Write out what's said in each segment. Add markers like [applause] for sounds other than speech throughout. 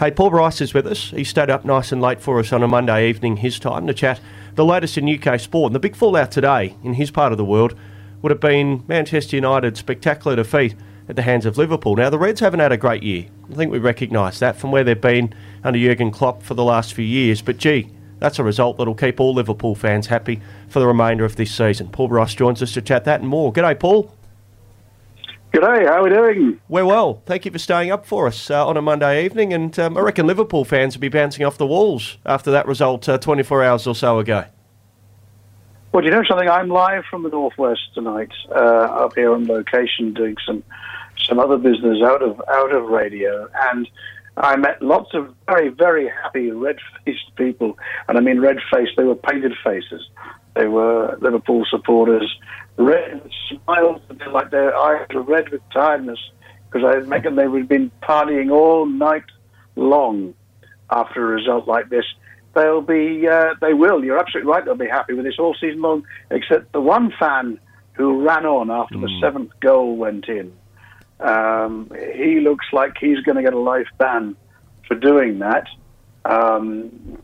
Hey, Paul Bryce is with us. He stayed up nice and late for us on a Monday evening, his time, to chat the latest in UK sport. And the big fallout today in his part of the world would have been Manchester United's spectacular defeat at the hands of Liverpool. Now, the Reds haven't had a great year. I think we recognise that from where they've been under Jurgen Klopp for the last few years. But gee, that's a result that'll keep all Liverpool fans happy for the remainder of this season. Paul Bryce joins us to chat that and more. G'day, Paul. G'day, how are we doing? We're well. Thank you for staying up for us uh, on a Monday evening. And um, I reckon Liverpool fans will be bouncing off the walls after that result uh, 24 hours or so ago. Well, do you know something? I'm live from the northwest tonight, uh, up here on location, doing some some other business out of out of radio, and I met lots of very very happy red faced people, and I mean red faced. They were painted faces. They were Liverpool supporters, red smiles, like their eyes were red with tiredness, because I reckon they would have been partying all night long after a result like this they'll be, uh, they will. You're absolutely right. They'll be happy with this all season long, except the one fan who ran on after mm. the hmm. seventh goal went in. Um, he looks like he's going to get a life ban for doing that. Um,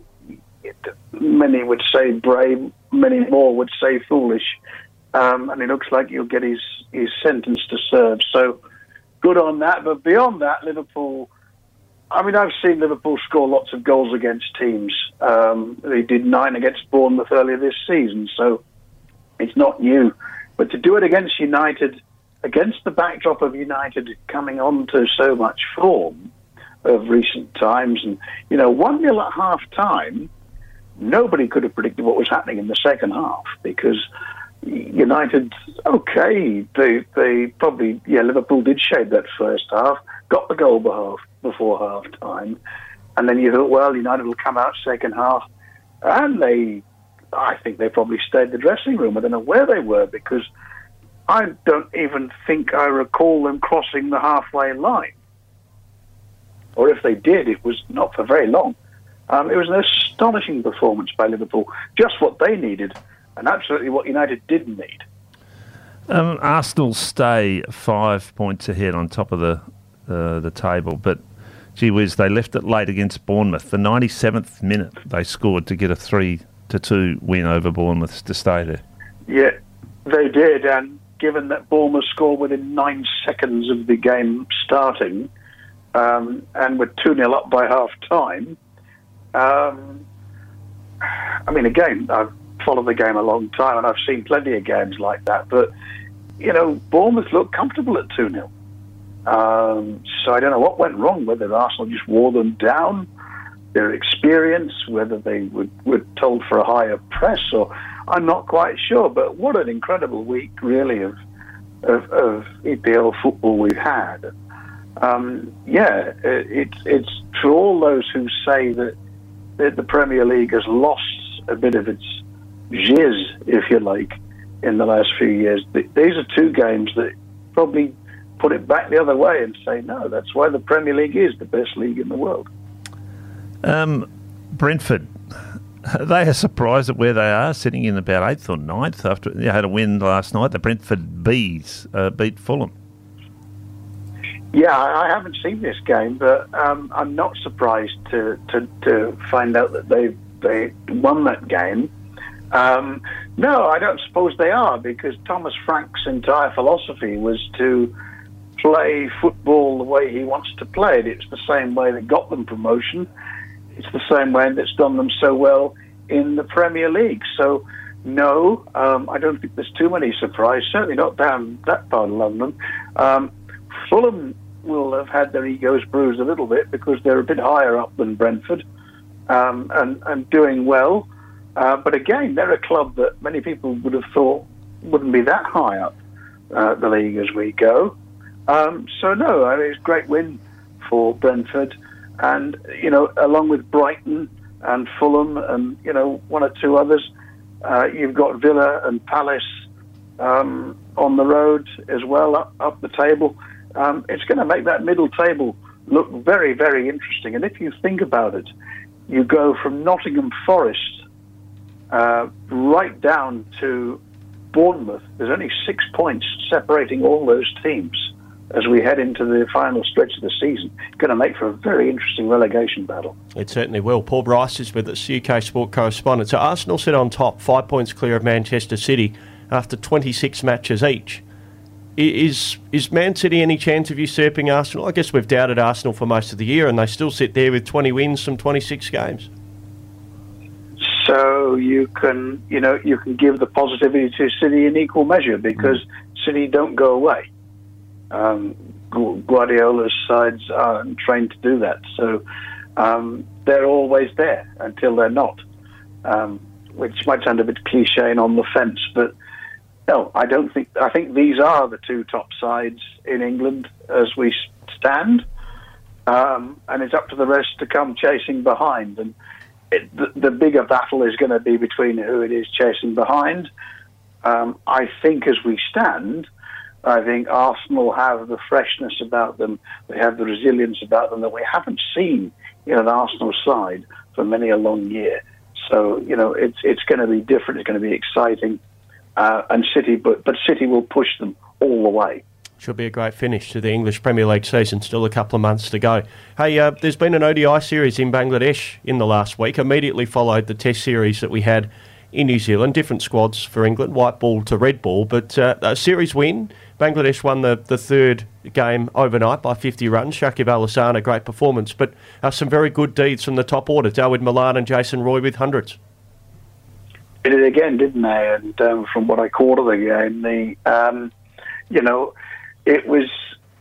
many would say brave, many more would say foolish, um, and it looks like he'll get his his sentence to serve. So good on that. But beyond that, Liverpool I mean, I've seen Liverpool score lots of goals against teams. Um, they did nine against Bournemouth earlier this season, so it's not new. But to do it against United, against the backdrop of United coming on to so much form of recent times, and you know, one 0 at half time, nobody could have predicted what was happening in the second half because United, okay, they they probably yeah, Liverpool did shade that first half, got the goal before before half time, and then you thought, well, United will come out second half, and they, I think they probably stayed in the dressing room. I don't know where they were because I don't even think I recall them crossing the halfway line, or if they did, it was not for very long. Um, it was an astonishing performance by Liverpool, just what they needed and absolutely what United didn't need. Um, Arsenal stay five points ahead on top of the uh, the table, but gee whiz, they left it late against Bournemouth. The 97th minute they scored to get a three to two win over Bournemouth to stay there. Yeah, they did, and given that Bournemouth scored within nine seconds of the game starting, um, and were two 0 up by half time. Um, I mean, again, I've followed the game a long time, and I've seen plenty of games like that. But you know, Bournemouth looked comfortable at two 0 um, So I don't know what went wrong. Whether Arsenal just wore them down, their experience, whether they were, were told for a higher press, or I'm not quite sure. But what an incredible week, really, of of, of EPL football we've had. Um, yeah, it, it's it's for all those who say that, that the Premier League has lost a bit of its jizz, if you like, in the last few years. These are two games that probably put it back the other way and say, no, that's why the Premier League is the best league in the world. Um, Brentford, [laughs] they are surprised at where they are, sitting in about eighth or ninth after they had a win last night. The Brentford Bees uh, beat Fulham. Yeah, I haven't seen this game, but um, I'm not surprised to, to, to find out that they they won that game. Um, no, I don't suppose they are because Thomas Frank's entire philosophy was to play football the way he wants to play it. It's the same way that got them promotion. It's the same way that's done them so well in the Premier League. So, no, um, I don't think there's too many surprises. Certainly not down that part of London. Um, Fulham will have had their egos bruised a little bit because they're a bit higher up than Brentford um, and, and doing well. Uh, but again, they're a club that many people would have thought wouldn't be that high up uh, the league as we go. Um, so no, I mean, it's a great win for Brentford, and you know, along with Brighton and Fulham, and you know, one or two others, uh, you've got Villa and Palace um, on the road as well up, up the table. Um, it's going to make that middle table look very, very interesting. And if you think about it, you go from Nottingham Forest uh, right down to Bournemouth. There's only six points separating all those teams. As we head into the final stretch of the season. Going to make for a very interesting relegation battle. It certainly will. Paul Bryce is with us, UK sport correspondent. So Arsenal sit on top, five points clear of Manchester City after 26 matches each. Is is Man City any chance of usurping Arsenal? I guess we've doubted Arsenal for most of the year, and they still sit there with 20 wins from 26 games. So you can, you know, you can give the positivity to City in equal measure because mm. City don't go away. Um, Guardiola's sides aren't trained to do that, so um, they're always there until they're not. Um, which might sound a bit cliche and on the fence, but no, I don't think. I think these are the two top sides in England as we stand, um, and it's up to the rest to come chasing behind. And it, the, the, bigger battle is going to be between who it is chasing behind. Um, I think as we stand, I think Arsenal have the freshness about them, they have the resilience about them that we haven't seen in an Arsenal side for many a long year. So you know it's it's going to be different. It's going to be exciting, uh, and City, but but City will push them all the way. Should be a great finish to the English Premier League season. Still a couple of months to go. Hey, uh, there's been an ODI series in Bangladesh in the last week. Immediately followed the Test series that we had in New Zealand. Different squads for England, white ball to red ball, but uh, a series win. Bangladesh won the, the third game overnight by 50 runs. Shakib Al Hasan, a great performance, but uh, some very good deeds from the top order. Dawid Malan and Jason Roy with hundreds. Did it again, didn't they? And um, from what I caught of the game, the um, you know, it was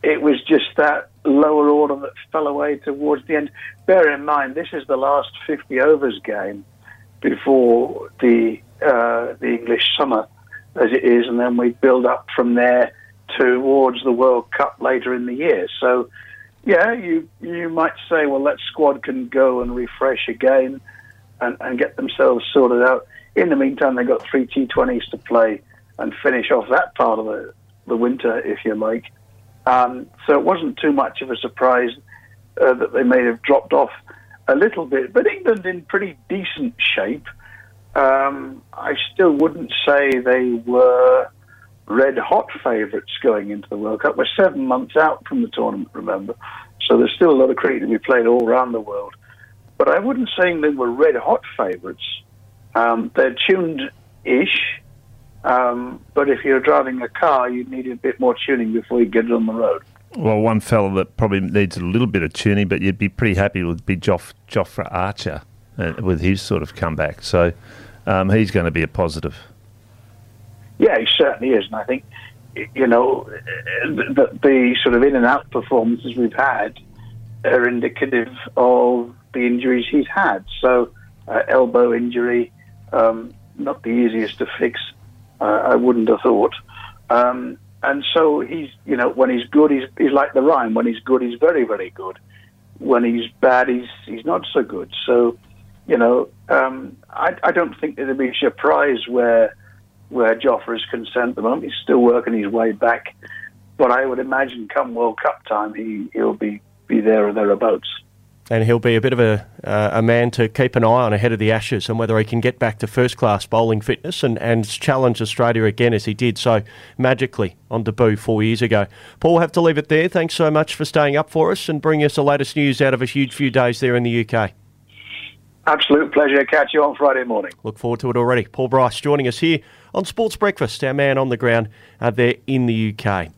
it was just that lower order that fell away towards the end. Bear in mind, this is the last 50 overs game before the uh, the English summer, as it is, and then we build up from there towards the World Cup later in the year. So, yeah, you you might say, well, that squad can go and refresh again and, and get themselves sorted out. In the meantime, they've got three T20s to play and finish off that part of the, the winter, if you like. Um, so it wasn't too much of a surprise uh, that they may have dropped off a little bit. But England in pretty decent shape. Um, I still wouldn't say they were red hot favourites going into the World Cup. We're seven months out from the tournament, remember, so there's still a lot of cricket to be played all around the world. But I wouldn't say they were red hot favourites. Um, they're tuned-ish, um, but if you're driving a car, you need a bit more tuning before you get it on the road. Well, one fella that probably needs a little bit of tuning, but you'd be pretty happy would be Joff, Jofra Archer uh, with his sort of comeback. So um, he's going to be a positive. Yeah, he certainly is, and I think you know the, the sort of in and out performances we've had are indicative of the injuries he's had. So uh, elbow injury, um, not the easiest to fix. Uh, I wouldn't have thought. Um, and so he's, you know, when he's good, he's, he's like the rhyme. When he's good, he's very, very good. When he's bad, he's he's not so good. So, you know, um, I, I don't think there'd be a surprise where where Jofra is concerned at the moment. He's still working his way back, but I would imagine come World Cup time, he he'll be be there or thereabouts. And he'll be a bit of a uh, a man to keep an eye on ahead of the Ashes and whether he can get back to first class bowling fitness and, and challenge Australia again as he did so magically on debut four years ago. Paul, we'll have to leave it there. Thanks so much for staying up for us and bringing us the latest news out of a huge few days there in the UK. Absolute pleasure. Catch you on Friday morning. Look forward to it already. Paul Bryce joining us here on Sports Breakfast, our man on the ground uh, there in the UK.